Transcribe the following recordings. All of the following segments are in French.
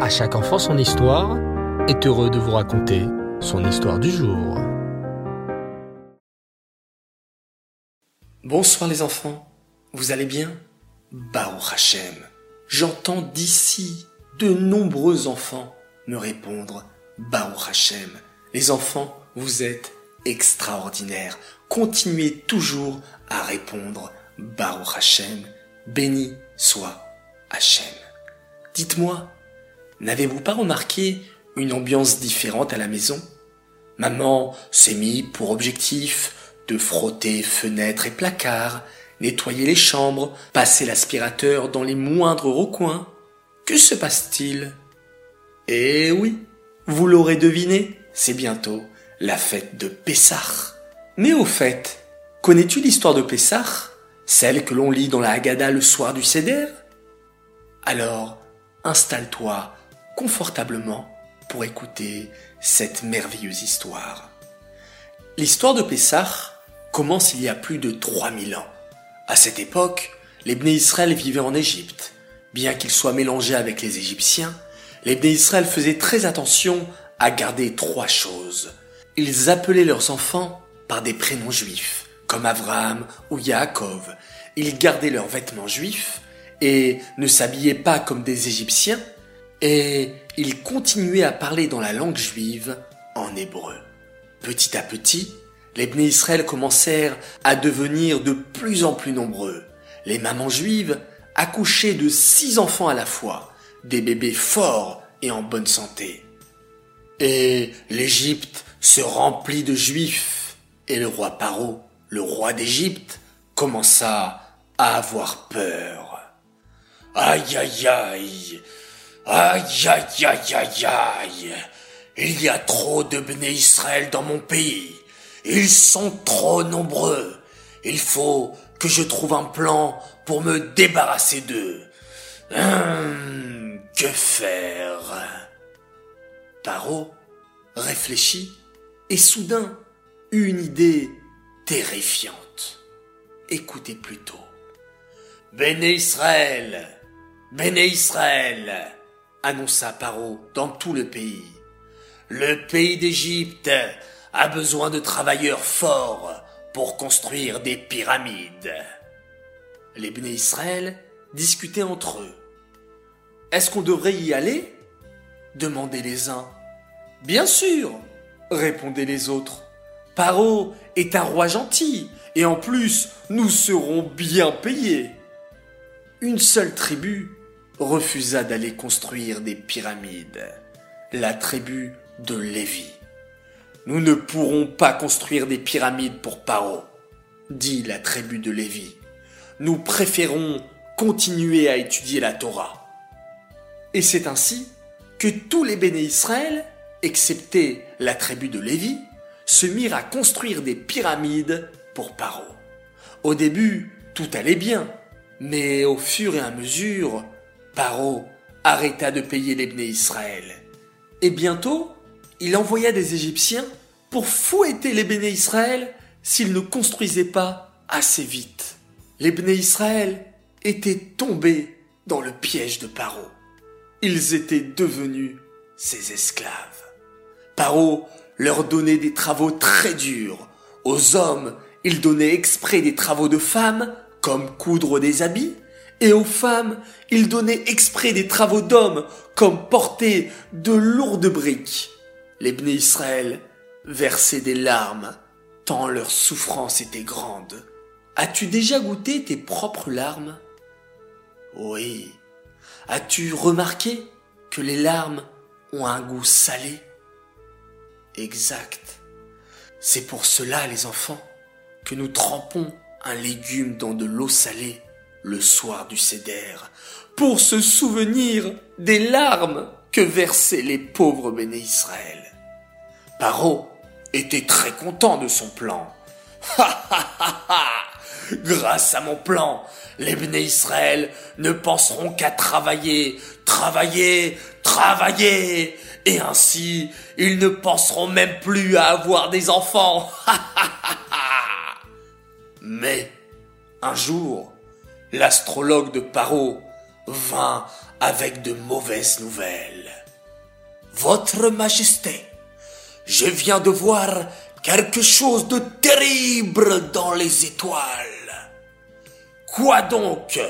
À chaque enfant son histoire est heureux de vous raconter son histoire du jour. Bonsoir les enfants, vous allez bien? Baruch Hashem, j'entends d'ici de nombreux enfants me répondre Baruch Hashem. Les enfants, vous êtes extraordinaires. Continuez toujours à répondre Baruch Hashem. Béni soit Hashem. Dites-moi, n'avez-vous pas remarqué une ambiance différente à la maison? Maman s'est mis pour objectif de frotter fenêtres et placards, nettoyer les chambres, passer l'aspirateur dans les moindres recoins. Que se passe-t-il? Eh oui, vous l'aurez deviné, c'est bientôt la fête de Pessah. Mais au fait, connais-tu l'histoire de Pessah Celle que l'on lit dans la Haggadah le soir du Seder? Alors, installe-toi confortablement pour écouter cette merveilleuse histoire. L'histoire de Pessah commence il y a plus de 3000 ans. À cette époque, les Bnei Israël vivaient en Égypte. Bien qu'ils soient mélangés avec les Égyptiens, les Bnei Israël faisaient très attention à garder trois choses. Ils appelaient leurs enfants par des prénoms juifs, comme Abraham ou Yaakov. Ils gardaient leurs vêtements juifs et ne s'habillaient pas comme des Égyptiens, et ils continuaient à parler dans la langue juive en hébreu. Petit à petit, les Bnei Israël commencèrent à devenir de plus en plus nombreux. Les mamans juives accouchaient de six enfants à la fois, des bébés forts et en bonne santé. Et l'Égypte se remplit de juifs, et le roi Paro, le roi d'Égypte, commença à avoir peur. Aïe aïe aïe, aïe aïe aïe aïe aïe, il y a trop de Bné Israël dans mon pays, ils sont trop nombreux, il faut que je trouve un plan pour me débarrasser d'eux. Hum, que faire? Paro réfléchit et soudain eut une idée terrifiante. Écoutez plutôt. Béné Israël, Béné Israël, annonça Paro dans tout le pays. Le pays d'Égypte a besoin de travailleurs forts pour construire des pyramides. Les Béné Israël discutaient entre eux. Est-ce qu'on devrait y aller? demandaient les uns. Bien sûr, répondaient les autres. Paro est un roi gentil, et en plus, nous serons bien payés. Une seule tribu refusa d'aller construire des pyramides, la tribu de Lévi. Nous ne pourrons pas construire des pyramides pour Paro, dit la tribu de Lévi. Nous préférons continuer à étudier la Torah. Et c'est ainsi que tous les béné Israël, excepté la tribu de Lévi, se mirent à construire des pyramides pour Paro. Au début, tout allait bien, mais au fur et à mesure, Paro arrêta de payer les béné Israël. Et bientôt, il envoya des Égyptiens pour fouetter les béné Israël s'ils ne construisaient pas assez vite. Les béné Israël étaient tombés dans le piège de Paro ils étaient devenus ses esclaves. Paro leur donnait des travaux très durs. Aux hommes, il donnait exprès des travaux de femmes, comme coudre des habits, et aux femmes, il donnait exprès des travaux d'hommes, comme porter de lourdes briques. Les Bné Israël versaient des larmes, tant leur souffrance était grande. As-tu déjà goûté tes propres larmes? Oui, As-tu remarqué que les larmes ont un goût salé? Exact. C'est pour cela, les enfants, que nous trempons un légume dans de l'eau salée le soir du céder, pour se souvenir des larmes que versaient les pauvres béné Israël. Paro était très content de son plan. Ha ha ha ha Grâce à mon plan, les Bné Israël ne penseront qu'à travailler, travailler, travailler, et ainsi ils ne penseront même plus à avoir des enfants. Mais un jour, l'astrologue de Paro vint avec de mauvaises nouvelles. Votre Majesté, je viens de voir quelque chose de terrible dans les étoiles. Quoi donc?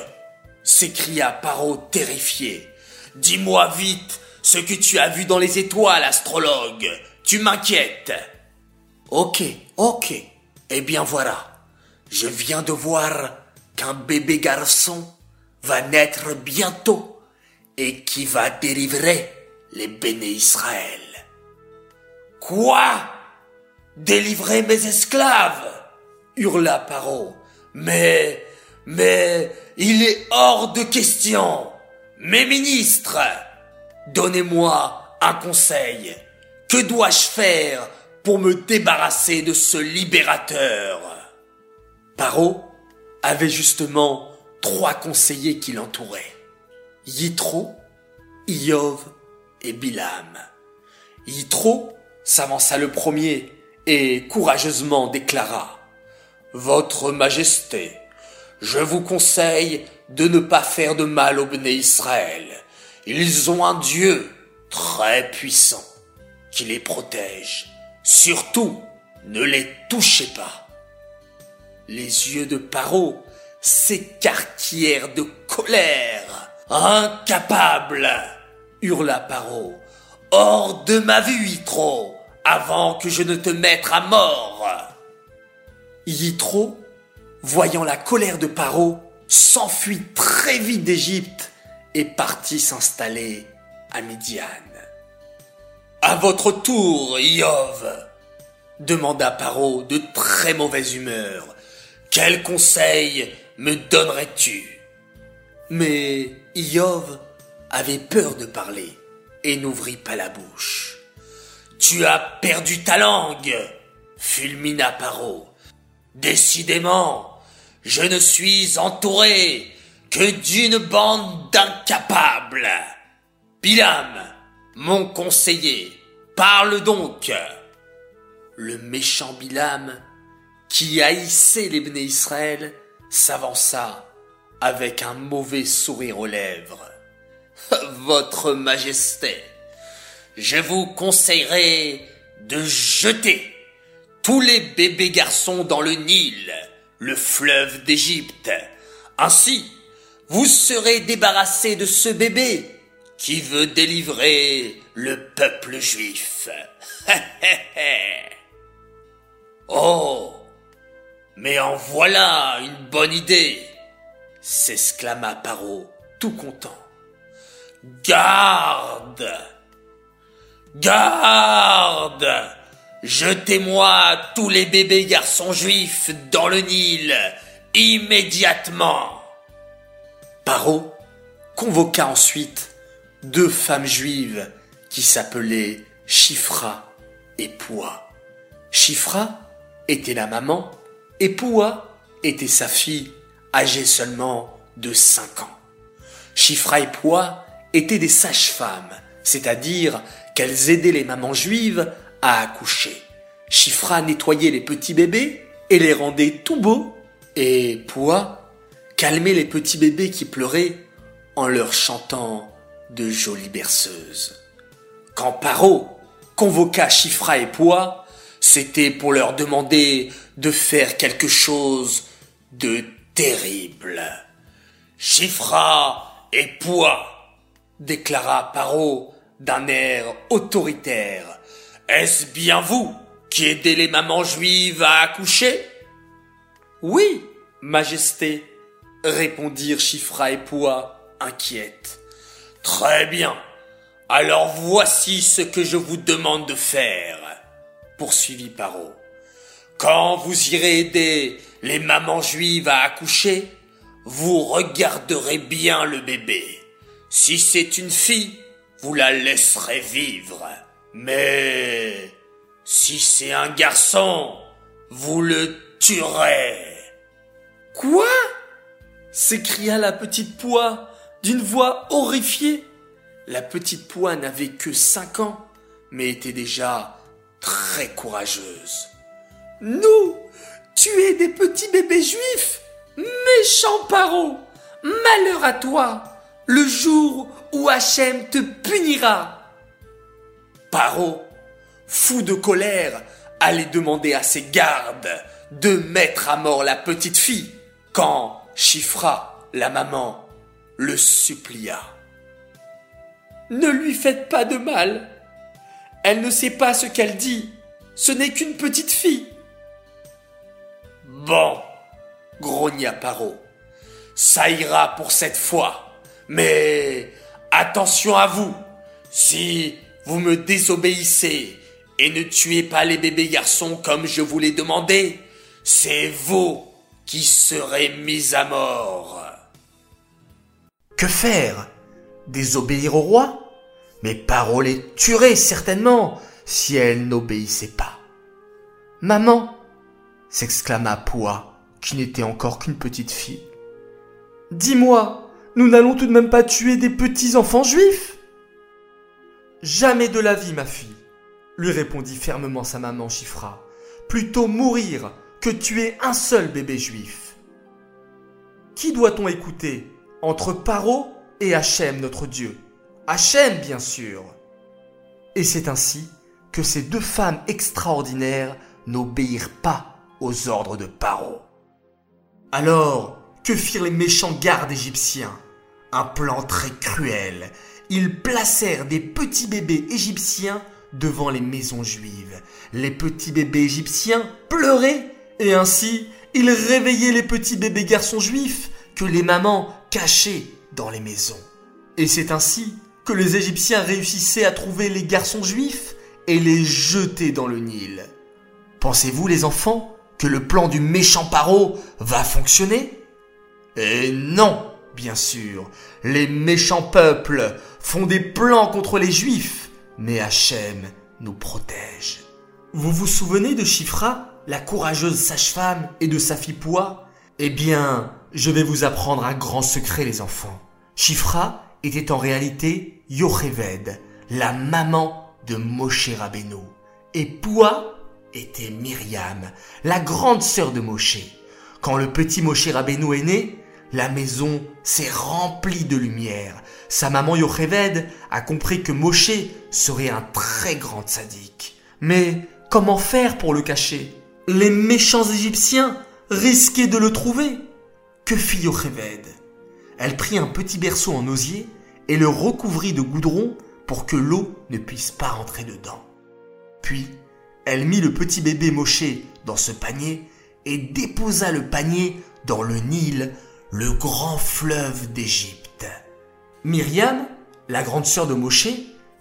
s'écria Paro terrifié. Dis-moi vite ce que tu as vu dans les étoiles, astrologue. Tu m'inquiètes. Ok, ok. Eh bien voilà. Je viens de voir qu'un bébé garçon va naître bientôt et qui va délivrer les béné Israël. Quoi? Délivrer mes esclaves? Hurla Paro. Mais, mais, il est hors de question. Mes ministres, donnez-moi un conseil. Que dois-je faire pour me débarrasser de ce libérateur? Paro avait justement trois conseillers qui l'entouraient. Yitro, Iov et Bilam. Yitro s'avança le premier et courageusement déclara Votre Majesté, je vous conseille de ne pas faire de mal au Béné Israël. Ils ont un Dieu très puissant qui les protège. Surtout, ne les touchez pas. Les yeux de Paro s'écarquillèrent de colère. Incapable hurla Paro. Hors de ma vue, Yitro, avant que je ne te mette à mort. Yitro, voyant la colère de Paro, s'enfuit très vite d'Égypte et partit s'installer à Midian. À votre tour, Iov, demanda Paro de très mauvaise humeur. Quel conseil me donnerais-tu? Mais Iov avait peur de parler et n'ouvrit pas la bouche. Tu as perdu ta langue, fulmina Paro. Décidément, je ne suis entouré que d'une bande d'incapables. Bilam, mon conseiller, parle donc. Le méchant Bilam, qui haïssait les Israël, s'avança avec un mauvais sourire aux lèvres. Votre Majesté, je vous conseillerais de jeter tous les bébés garçons dans le Nil, le fleuve d'Égypte. Ainsi, vous serez débarrassé de ce bébé qui veut délivrer le peuple juif. oh, mais en voilà une bonne idée, s'exclama Paro, tout content. Garde Garde Jetez-moi tous les bébés garçons juifs dans le Nil, immédiatement Paro convoqua ensuite deux femmes juives qui s'appelaient Chifra et Poua. Chifra était la maman et Poua était sa fille âgée seulement de cinq ans. Chifra et Poua étaient des sages-femmes, c'est-à-dire qu'elles aidaient les mamans juives à accoucher. Chifra nettoyait les petits bébés et les rendait tout beaux, et Poua calmait les petits bébés qui pleuraient en leur chantant de jolies berceuses. Quand Paro convoqua Chifra et Poua, c'était pour leur demander de faire quelque chose de terrible. Chifra et Poua déclara Paro d'un air autoritaire. Est-ce bien vous qui aidez les mamans juives à accoucher? Oui, Majesté, répondirent Chifra et Poua, inquiètes. Très bien. Alors voici ce que je vous demande de faire, poursuivit Paro. Quand vous irez aider les mamans juives à accoucher, vous regarderez bien le bébé. Si c'est une fille, vous la laisserez vivre. Mais si c'est un garçon, vous le tuerez. Quoi? s'écria la petite poix d'une voix horrifiée. La petite poix n'avait que cinq ans, mais était déjà très courageuse. Nous, tuer des petits bébés juifs Méchant paro Malheur à toi le jour où Hachem te punira. Paro, fou de colère, allait demander à ses gardes de mettre à mort la petite fille quand Chifra, la maman, le supplia. Ne lui faites pas de mal. Elle ne sait pas ce qu'elle dit. Ce n'est qu'une petite fille. Bon, grogna Paro. Ça ira pour cette fois. Mais attention à vous. Si vous me désobéissez et ne tuez pas les bébés garçons comme je vous l'ai demandé, c'est vous qui serez mis à mort. Que faire? Désobéir au roi? Mais Paro les tuerait certainement si elle n'obéissait pas. Maman s'exclama Poua, qui n'était encore qu'une petite fille. Dis-moi, nous n'allons tout de même pas tuer des petits enfants juifs? Jamais de la vie, ma fille, lui répondit fermement sa maman Chifra. Plutôt mourir que tuer un seul bébé juif. Qui doit-on écouter entre Paro et Hachem, notre Dieu? Hachem, bien sûr. Et c'est ainsi que ces deux femmes extraordinaires n'obéirent pas aux ordres de Paro. Alors, que firent les méchants gardes égyptiens? Un plan très cruel. Ils placèrent des petits bébés égyptiens devant les maisons juives. Les petits bébés égyptiens pleuraient et ainsi ils réveillaient les petits bébés garçons juifs que les mamans cachaient dans les maisons. Et c'est ainsi que les Égyptiens réussissaient à trouver les garçons juifs et les jeter dans le Nil. Pensez-vous les enfants que le plan du méchant Paro va fonctionner? Eh non, bien sûr, les méchants peuples font des plans contre les juifs, mais Hachem nous protège. Vous vous souvenez de Chifra, la courageuse sage-femme, et de sa fille Poua? Eh bien, je vais vous apprendre un grand secret, les enfants. Chifra était en réalité Yocheved, la maman de Moshe Rabbeinu. Et Poua était Myriam, la grande sœur de Moshe. Quand le petit Moshe Rabbeinu est né, la maison s'est remplie de lumière. Sa maman Yocheved a compris que Moshe serait un très grand sadique. Mais comment faire pour le cacher? Les méchants Égyptiens risquaient de le trouver. Que fit Yocheved? Elle prit un petit berceau en osier et le recouvrit de goudron pour que l'eau ne puisse pas rentrer dedans. Puis, elle mit le petit bébé Moshe dans ce panier et déposa le panier dans le Nil, le grand fleuve d'Égypte. Myriam, la grande sœur de Moshe,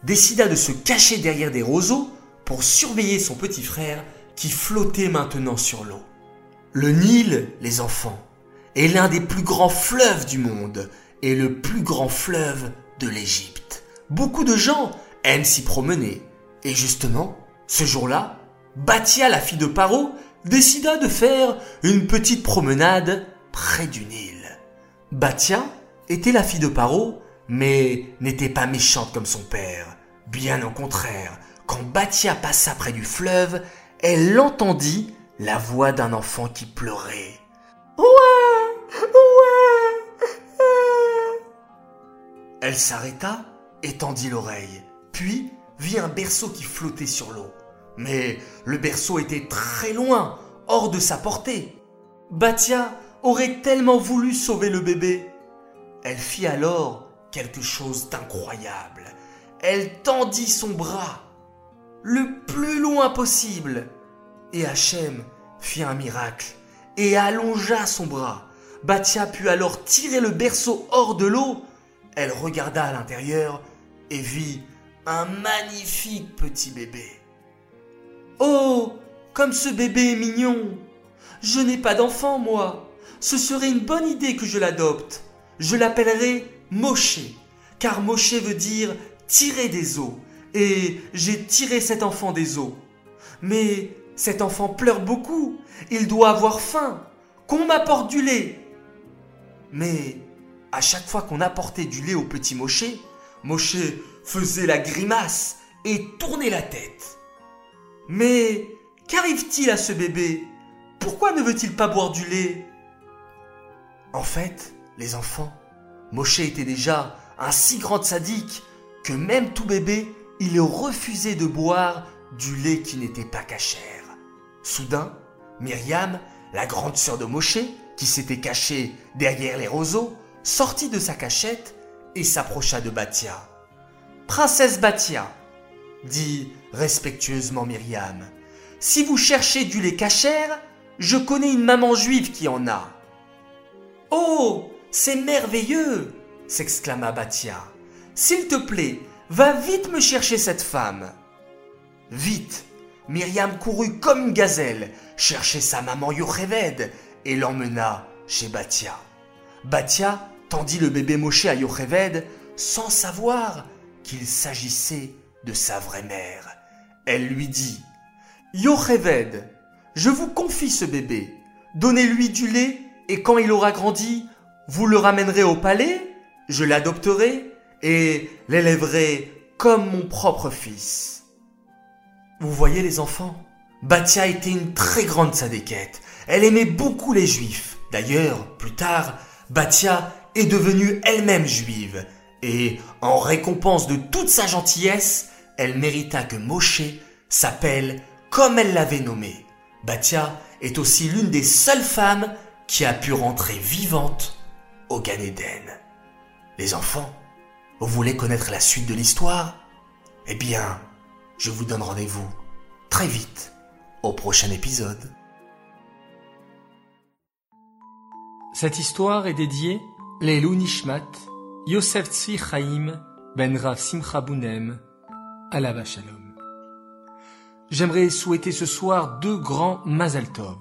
décida de se cacher derrière des roseaux pour surveiller son petit frère qui flottait maintenant sur l'eau. Le Nil, les enfants, est l'un des plus grands fleuves du monde et le plus grand fleuve de l'Égypte. Beaucoup de gens aiment s'y promener. Et justement, ce jour-là, Batia, la fille de Paro, décida de faire une petite promenade près du Nil. Batia était la fille de Paro, mais n'était pas méchante comme son père. Bien au contraire, quand Batia passa près du fleuve, elle entendit la voix d'un enfant qui pleurait. Elle s'arrêta et tendit l'oreille. Puis vit un berceau qui flottait sur l'eau. Mais le berceau était très loin, hors de sa portée. Batia aurait tellement voulu sauver le bébé. Elle fit alors quelque chose d'incroyable. Elle tendit son bras le plus loin possible. Et Hachem fit un miracle et allongea son bras. Batia put alors tirer le berceau hors de l'eau. Elle regarda à l'intérieur et vit un magnifique petit bébé. Oh, comme ce bébé est mignon. Je n'ai pas d'enfant, moi. Ce serait une bonne idée que je l'adopte. Je l'appellerai Moshe, car Moshe veut dire tirer des eaux, et j'ai tiré cet enfant des eaux. Mais cet enfant pleure beaucoup, il doit avoir faim. Qu'on m'apporte du lait. Mais à chaque fois qu'on apportait du lait au petit Moshe, Moshe faisait la grimace et tournait la tête. Mais qu'arrive-t-il à ce bébé? Pourquoi ne veut-il pas boire du lait? En fait, les enfants, Moshe était déjà un si grand sadique que même tout bébé, il refusait de boire du lait qui n'était pas cachère. Soudain, Myriam, la grande sœur de Moshe, qui s'était cachée derrière les roseaux, sortit de sa cachette et s'approcha de Batia. Princesse Batia, dit respectueusement Myriam, si vous cherchez du lait cachère, je connais une maman juive qui en a. Oh, c'est merveilleux s'exclama Batia. S'il te plaît, va vite me chercher cette femme. Vite, Myriam courut comme une gazelle, chercher sa maman Yocheved et l'emmena chez Batia. Batia le bébé Moshe à Yocheved sans savoir qu'il s'agissait de sa vraie mère. Elle lui dit Yocheved, je vous confie ce bébé. Donnez-lui du lait et quand il aura grandi, vous le ramènerez au palais, je l'adopterai et l'élèverai comme mon propre fils. Vous voyez les enfants Batia était une très grande sadéquette. Elle aimait beaucoup les juifs. D'ailleurs, plus tard, Batia est devenue elle-même juive. Et en récompense de toute sa gentillesse, elle mérita que Moshe s'appelle comme elle l'avait nommé. Batia est aussi l'une des seules femmes qui a pu rentrer vivante au Gan Les enfants, vous voulez connaître la suite de l'histoire? Eh bien, je vous donne rendez-vous très vite au prochain épisode. Cette histoire est dédiée Yosef Tzvi Chaim, Ben Rav Simcha Shalom. J'aimerais souhaiter ce soir deux grands Mazal Tov.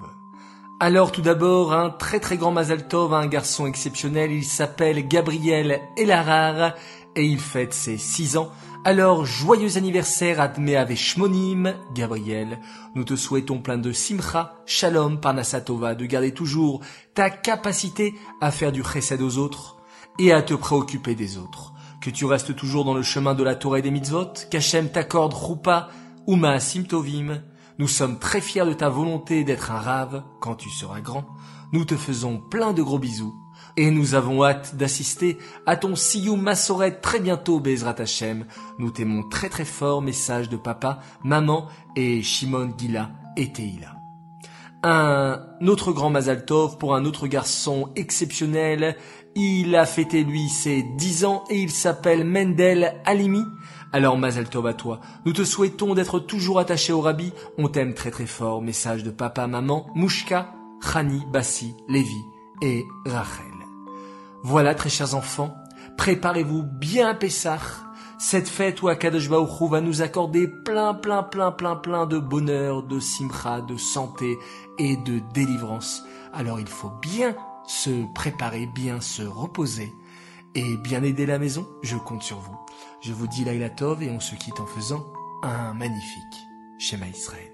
Alors tout d'abord, un très très grand Mazal Tov à un garçon exceptionnel, il s'appelle Gabriel Elarar et il fête ses six ans. Alors, joyeux anniversaire à Shmonim, Gabriel. Nous te souhaitons plein de simcha, shalom, parnasatova, de garder toujours ta capacité à faire du chesed aux autres et à te préoccuper des autres. Que tu restes toujours dans le chemin de la Torah et des mitzvot, qu'Hachem t'accorde choupa, uma simtovim. Nous sommes très fiers de ta volonté d'être un rave quand tu seras grand. Nous te faisons plein de gros bisous et nous avons hâte d'assister à ton Siyum Massoret très bientôt, Bezrat Hashem. Nous t'aimons très très fort, message de papa, maman et Shimon Gila et Teila. Un autre grand Mazal Tov pour un autre garçon exceptionnel. Il a fêté lui ses dix ans et il s'appelle Mendel Alimi. Alors Mazal Tov à toi. Nous te souhaitons d'être toujours attaché au Rabbi. On t'aime très très fort. Message de papa, maman, Mouchka, Khani, Bassi, Lévi et Rachel. Voilà, très chers enfants, préparez-vous bien Pessah, cette fête où Akadosh Baruch va nous accorder plein, plein, plein, plein, plein de bonheur, de simcha, de santé et de délivrance. Alors il faut bien se préparer, bien se reposer et bien aider la maison. Je compte sur vous. Je vous dis Laila Tov et on se quitte en faisant un magnifique schéma Israël.